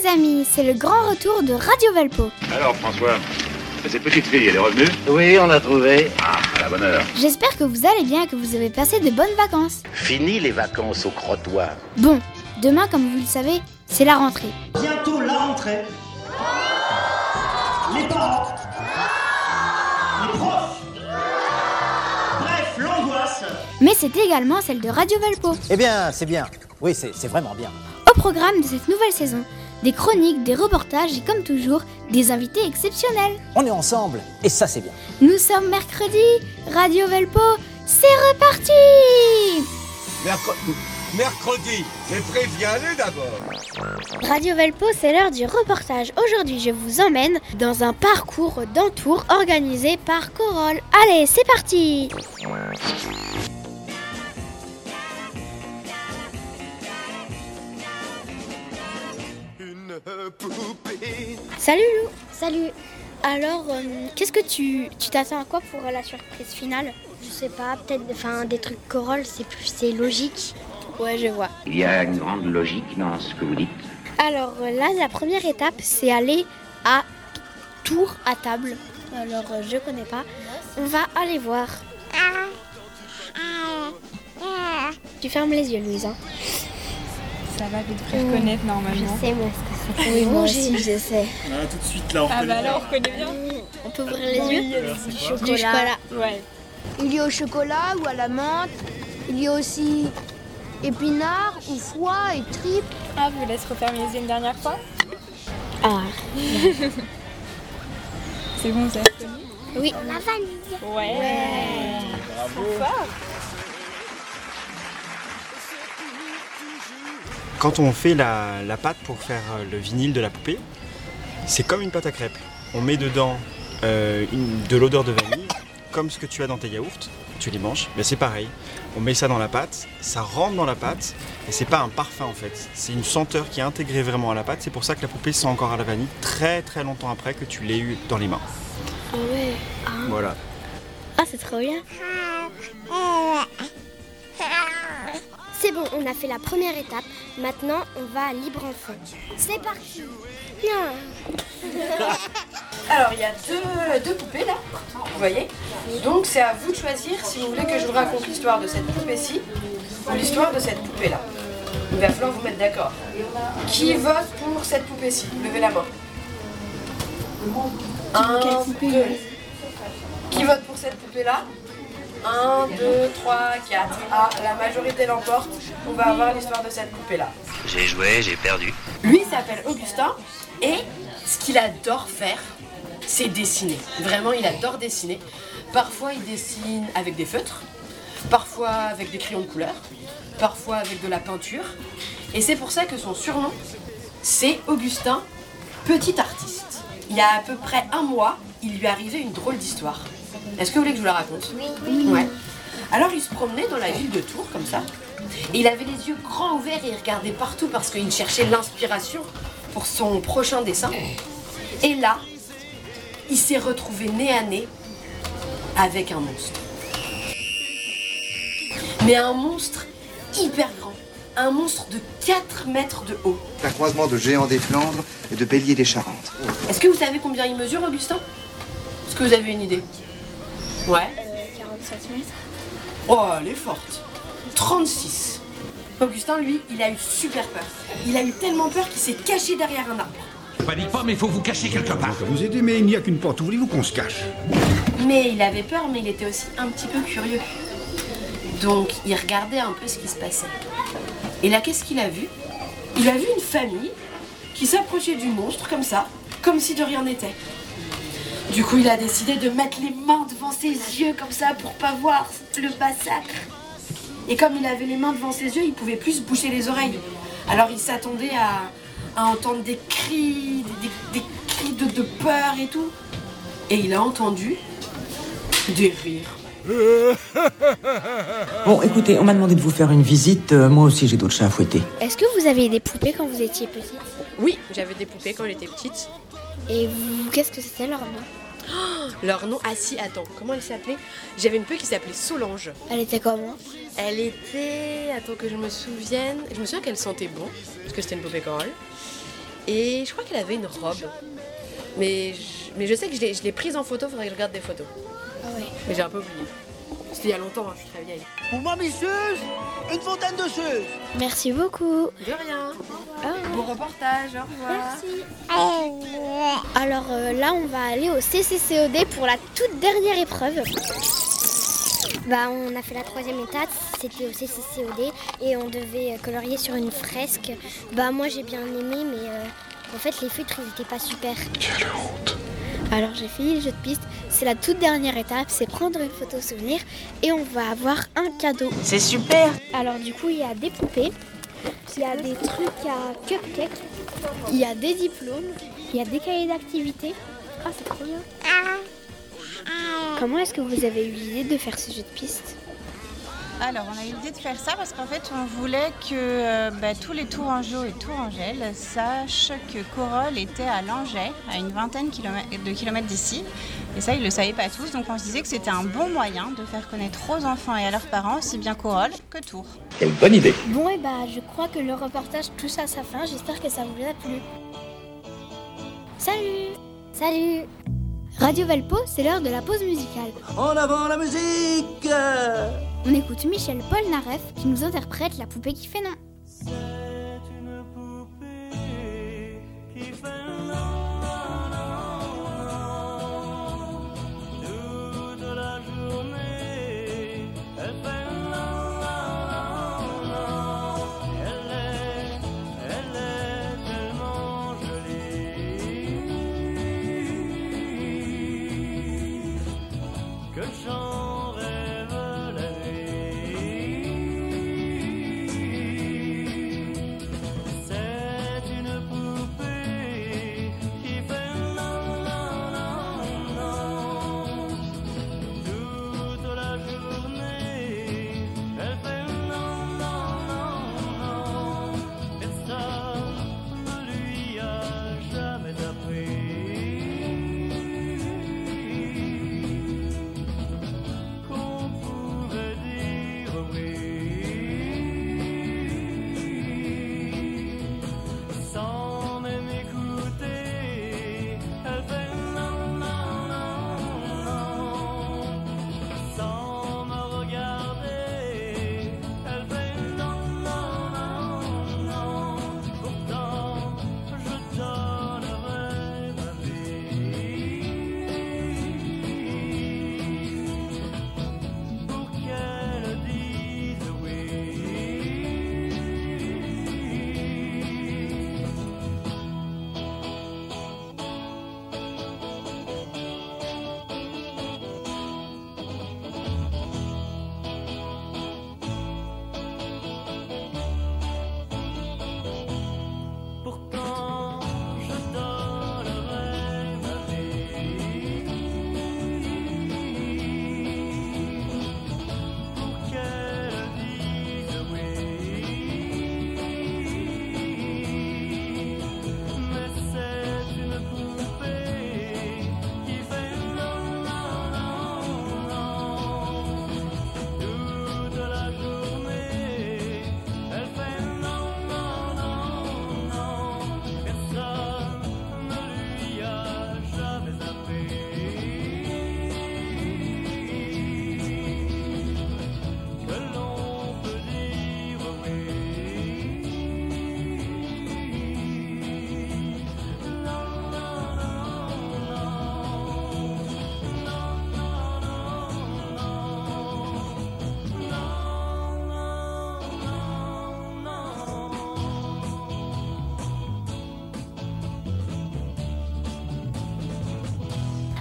les amis, c'est le grand retour de Radio Valpo. Alors François, cette petite fille, elle est revenue? Oui, on l'a trouvé. Ah, à la bonne heure. J'espère que vous allez bien et que vous avez passé de bonnes vacances. Fini les vacances au crottoir. Bon, demain, comme vous le savez, c'est la rentrée. Bientôt la rentrée. Les parents. Les profs. Bref, l'angoisse. Mais c'est également celle de Radio Valpo. Eh bien, c'est bien. Oui, c'est vraiment bien. Au programme de cette nouvelle saison, des chroniques, des reportages et comme toujours, des invités exceptionnels. On est ensemble, et ça, c'est bien. Nous sommes mercredi, Radio Valpo, c'est reparti Mercredi, prévu aller d'abord? Radio Valpo, c'est l'heure du reportage. Aujourd'hui, je vous emmène dans un parcours d'entour organisé par Corolle. Allez, c'est parti Salut Lou Salut, Alors, euh, qu'est-ce que tu tu t'attends à quoi pour la surprise finale? Je sais pas, peut-être enfin, des trucs Corolle, c'est plus c'est logique. Ouais, je vois. Il y a une grande logique dans ce que vous dites. Alors euh, là, la première étape, c'est aller à Tour à table. Alors, euh, je connais pas. On va aller voir. Tu fermes les yeux, Louise. hein. Ça va, vous devrez reconnaître normalement. Je sais moi ce que c'est. Oui, moi aussi, je sais. Ah, tout de suite là, on Ah bah là, on reconnaît bien. On peut ouvrir les yeux Du Du chocolat. Ouais. Il y a au chocolat ou à la menthe. Il y a aussi épinards ou foie et tripes. Ah, vous laisse refermer les yeux une dernière fois Ah, C'est bon, vous avez reconnu? Oui. La vanille. Ouais. Trop fort. Quand on fait la, la pâte pour faire euh, le vinyle de la poupée, c'est comme une pâte à crêpes. On met dedans euh, une- de l'odeur de vanille, comme ce que tu as dans tes yaourts, tu les manges, mais c'est pareil. On met ça dans la pâte, ça rentre dans la pâte, et c'est pas un parfum en fait. C'est une senteur qui est intégrée vraiment à la pâte. C'est pour ça que la poupée sent encore à la vanille très très longtemps après que tu l'aies eu dans les mains. Ah ouais. Voilà. Ah, c'est trop bien. C'est bon, on a fait la première étape. Maintenant, on va à Libre Enfant. C'est parti. Non. Alors, il y a deux, deux poupées là, vous voyez. Donc, c'est à vous de choisir si vous voulez que je vous raconte l'histoire de cette poupée-ci ou l'histoire de cette poupée-là. Il va falloir vous mettre d'accord. Qui vote pour cette poupée-ci? Levez la main. Un, deux. Qui vote pour cette poupée-là? 1, 2, 3, 4. Ah, la majorité l'emporte. On va avoir l'histoire de cette poupée-là. J'ai joué, j'ai perdu. Lui s'appelle Augustin et ce qu'il adore faire, c'est dessiner. Vraiment, il adore dessiner. Parfois, il dessine avec des feutres, parfois avec des crayons de couleur, parfois avec de la peinture. Et c'est pour ça que son surnom, c'est Augustin, petit artiste. Il y a à peu près un mois, il lui arrivait une drôle d'histoire. Est-ce que vous voulez que je vous la raconte Oui. Ouais. Alors, il se promenait dans la ville de Tours, comme ça. Et il avait les yeux grands ouverts et il regardait partout parce qu'il cherchait l'inspiration pour son prochain dessin. Et là, il s'est retrouvé nez à nez avec un monstre. Mais un monstre hyper grand. Un monstre de 4 mètres de haut. Un croisement de géant des Flandres et de bélier des Charentes. Est-ce que vous savez combien il mesure, Augustin? Est-ce que vous avez une idée? Ouais. 40 cm. Oh, elle est forte. 36. Augustin, lui, il a eu super peur. Il a eu tellement peur qu'il s'est caché derrière un arbre. Panique pas, mais faut vous cacher quelque part. Vous aider, mais il n'y a qu'une porte. Où voulez-vous qu'on se cache? Mais il avait peur, mais il était aussi un petit peu curieux. Donc, il regardait un peu ce qui se passait. Et là, qu'est-ce qu'il a vu? Il a vu une famille qui s'approchait du monstre comme ça, comme si de rien n'était. Du coup, il a décidé de mettre les mains devant ses yeux comme ça pour pas voir le massacre. Et comme il avait les mains devant ses yeux, il pouvait plus se boucher les oreilles. Alors il s'attendait à, à entendre des cris, des, des- des cris de, de peur et tout. Et il a entendu des rires. Bon, écoutez, on m'a demandé de vous faire une visite. euh, moi aussi, j'ai d'autres chats à fouetter. Est-ce que vous avez des poupées quand vous étiez petite? Oui, j'avais des poupées quand j'étais petite. Et vous, qu'est-ce que c'était leur nom? Leur nom, ah si, attends, comment elle s'appelait? J'avais une poupée qui s'appelait Solange. Elle était comment? Elle était, attends que je me souvienne, je me souviens qu'elle sentait bon, parce que c'était une poupée Corolle. Et je crois qu'elle avait une robe. Mais je, mais je sais que je l'ai- je l'ai prise en photo, faudrait que je regarde des photos. Ah ouais. Mais j'ai un peu oublié. C'était il y a longtemps, hein, je suis très vieille. Pour moi, misseuse, une fontaine de Zeus. Merci beaucoup. De rien. Bon reportage, au revoir. Alors euh, là, on va aller au CCCOD pour la toute dernière épreuve. Bah, on a fait la troisième étape, c'était au CCCOD et on devait euh, colorier sur une fresque. Bah, moi j'ai bien aimé, mais euh, en fait les feutres ils étaient pas super. Quelle honte. Alors j'ai fini le jeu de piste. C'est la toute dernière étape, c'est prendre une photo souvenir et on va avoir un cadeau. C'est super. Alors du coup, il y a des poupées, il y a des trucs à cupcake, il y a des diplômes, il y a des cahiers d'activité. Ah, c'est trop bien. Comment est-ce que vous avez eu l'idée de faire ce jeu de piste? Alors, on a eu l'idée de faire ça parce qu'en fait, on voulait que euh, bah, tous les Tourangeaux et Tourangelles sachent que Corolle était à Langeais, à une vingtaine de kilomètres d'ici. Et ça, ils ne le savaient pas tous. Donc, on se disait que c'était un bon moyen de faire connaître aux enfants et à leurs parents aussi bien Corolle que Tours. Quelle bonne idée. Bon, et bah, je crois que le reportage touche à sa fin. J'espère que ça vous a plu. Salut Salut Radio Valpo, c'est l'heure de la pause musicale. En avant la musique. On écoute Michel Polnareff qui nous interprète la poupée qui fait non.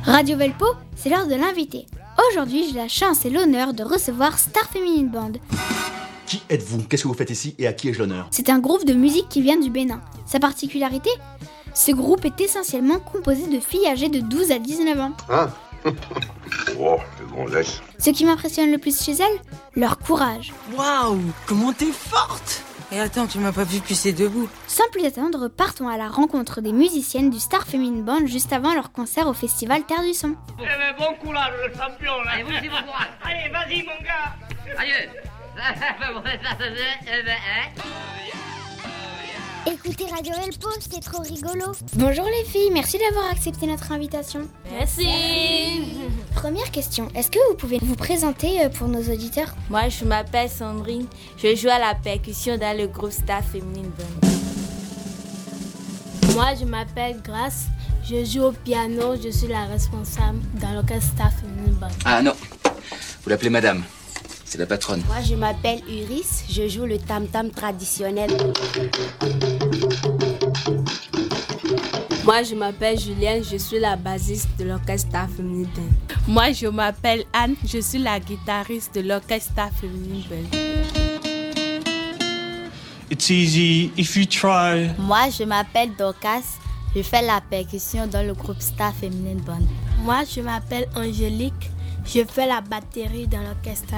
Radio Valpo, c'est l'heure de l'invité. Aujourd'hui, j'ai la chance et l'honneur de recevoir Star Feminine Band. Qui êtes-vous? Qu'est-ce que vous faites ici? Et à qui ai-je l'honneur? C'est un groupe de musique qui vient du Bénin. Sa particularité? Ce groupe est essentiellement composé de filles âgées de 12 à 19 ans. Hein Oh. Ce qui m'impressionne le plus chez elles Leur courage. Waouh Comment t'es forte Et attends, tu m'as pas vu pisser debout. Sans plus attendre, partons à la rencontre des musiciennes du Star Feminine Band juste avant leur concert au festival Terre du Son. Eh ben, bon courage, le champion, là. Allez, vas-y, mon gars. Allez, vas-y, mon gars. Écoutez Radio Elpo, c'est trop rigolo. Bonjour les filles, merci d'avoir accepté notre invitation. Merci. Première question, est-ce que vous pouvez vous présenter euh, pour nos auditeurs? Moi, je m'appelle Sandrine. Je joue à la percussion dans le groupe Star Féminine Band. Moi, je m'appelle Grace. Je joue au piano. Je suis la responsable dans l'orchestre Star Féminine Band. Ah non, vous l'appelez madame. C'est la patronne. Moi, je m'appelle Uris. Je joue le tam-tam traditionnel. Moi, je m'appelle Julienne. Je suis la bassiste de l'orchestre Band. Moi, je m'appelle Anne. Je suis la guitariste de l'orchestre Band. It's easy if you try. Moi, je m'appelle Dorcas. Je fais la percussion dans le groupe Star Feminine Band. Moi, je m'appelle Angélique. Je fais la batterie dans l'orchestre.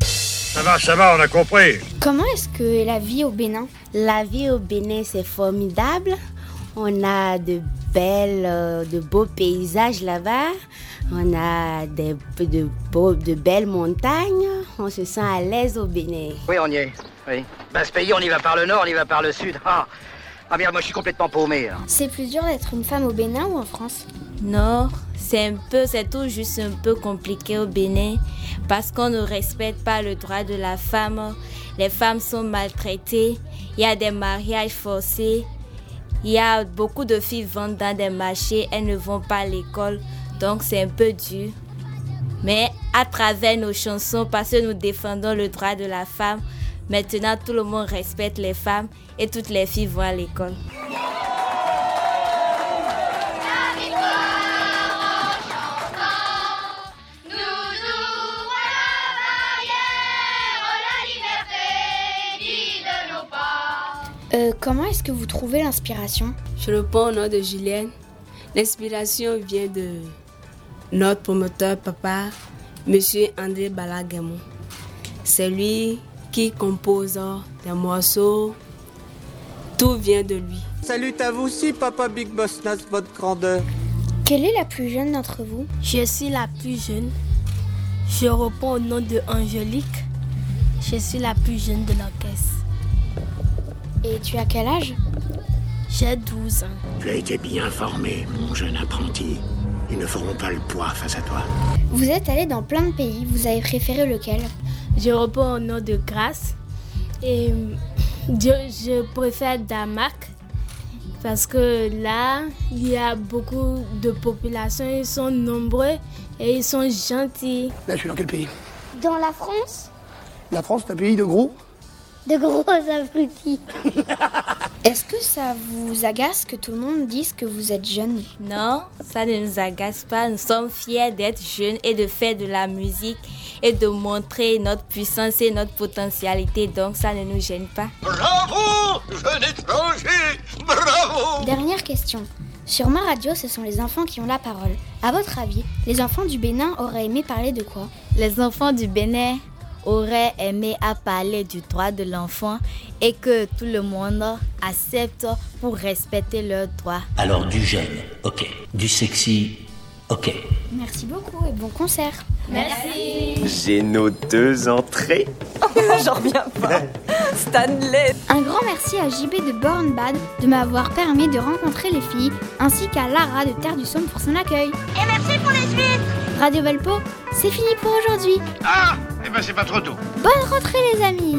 Ça va, ça va, on a compris. Comment est-ce que la vie au Bénin? La vie au Bénin, c'est formidable. On a de belles, euh, de beaux paysages là-bas. On a des, de, beaux, de belles montagnes. On se sent à l'aise au Bénin. Oui, on y est. Oui. Ben, ce pays, on y va par le nord, on y va par le sud. Ah, ah merde, moi je suis complètement paumé. hein. C'est plus dur d'être une femme au Bénin ou en France? Non, c'est un peu, c'est tout juste un peu compliqué au Bénin parce qu'on ne respecte pas le droit de la femme. Les femmes sont maltraitées. Il y a des mariages forcés. Il y a beaucoup de filles vendent dans des marchés. Elles ne vont pas à l'école. Donc c'est un peu dur. Mais à travers nos chansons, parce que nous défendons le droit de la femme, maintenant tout le monde respecte les femmes et toutes les filles vont à l'école. Euh, comment est-ce que vous trouvez l'inspiration? Je réponds au nom de Julienne. L'inspiration vient de notre promoteur papa, Monsieur André Balaguemon. C'est lui qui compose des morceaux. Tout vient de lui. Salut à vous aussi, papa Big Boss Nas, votre grandeur. Quelle est la plus jeune d'entre vous? Je suis la plus jeune. Je réponds au nom de Angélique. Je suis la plus jeune de l'orchestre. Et tu as quel âge J'ai 12 ans. Tu as été bien formé, mon jeune apprenti. Ils ne feront pas le poids face à toi. Vous êtes allé dans plein de pays, vous avez préféré lequel Je réponds au nom de Grâce. Et je, je préfère Damak parce que là, il y a beaucoup de population, ils sont nombreux et ils sont gentils. Là, je suis dans quel pays Dans la France La France, c'est un pays de gros De gros abrutis. Est-ce que ça vous agace que tout le monde dise que vous êtes jeune? Non, ça ne nous agace pas. Nous sommes fiers d'être jeunes et de faire de la musique et de montrer notre puissance et notre potentialité. Donc ça ne nous gêne pas. Bravo, jeune étranger Bravo Dernière question. Sur ma radio, ce sont les enfants qui ont la parole. À votre avis, les enfants du Bénin auraient aimé parler de quoi? Les enfants du Bénin auraient aimé à parler du droit de l'enfant et que tout le monde accepte pour respecter leurs droits. Alors du jeune, ok. Du sexy, ok. Merci beaucoup et bon concert. Merci. J'ai nos deux entrées. J'en reviens pas. Stanley. Un grand merci à JB de Bornbad de m'avoir permis de rencontrer les filles, ainsi qu'à Lara de Terre du Somme pour son accueil. Et merci pour les suites Radio Valpo, c'est fini pour aujourd'hui. Ah Eh ben c'est pas trop tôt. Bonne rentrée les amis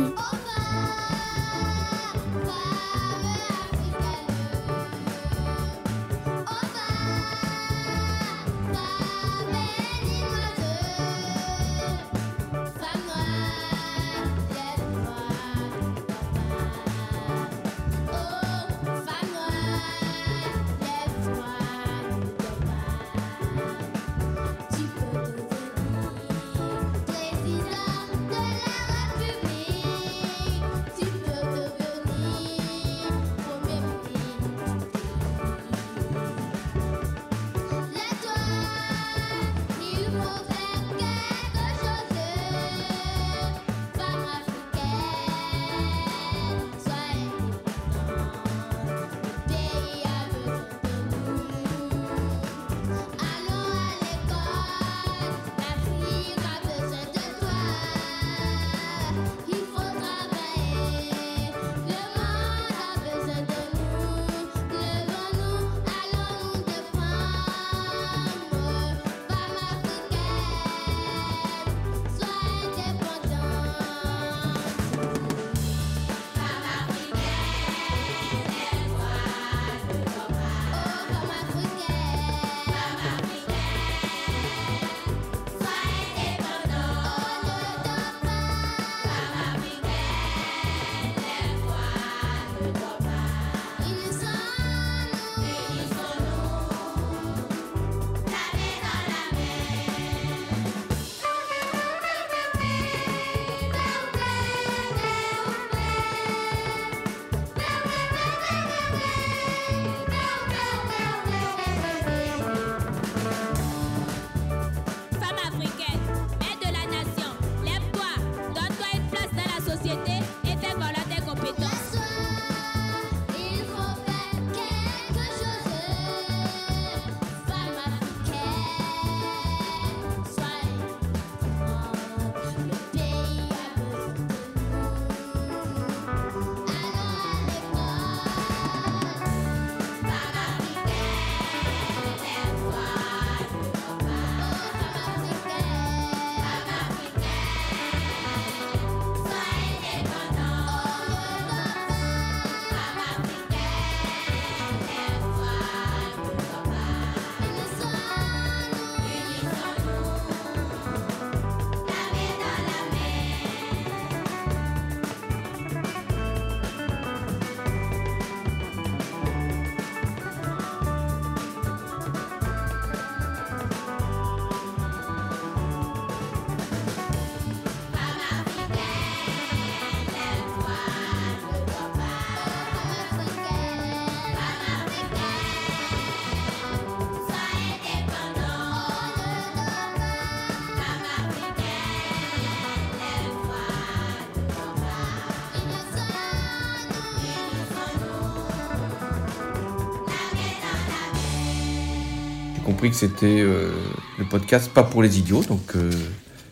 que c'était euh, le podcast pas pour les idiots, donc euh,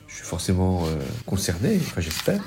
je suis forcément euh, concerné, enfin j'espère.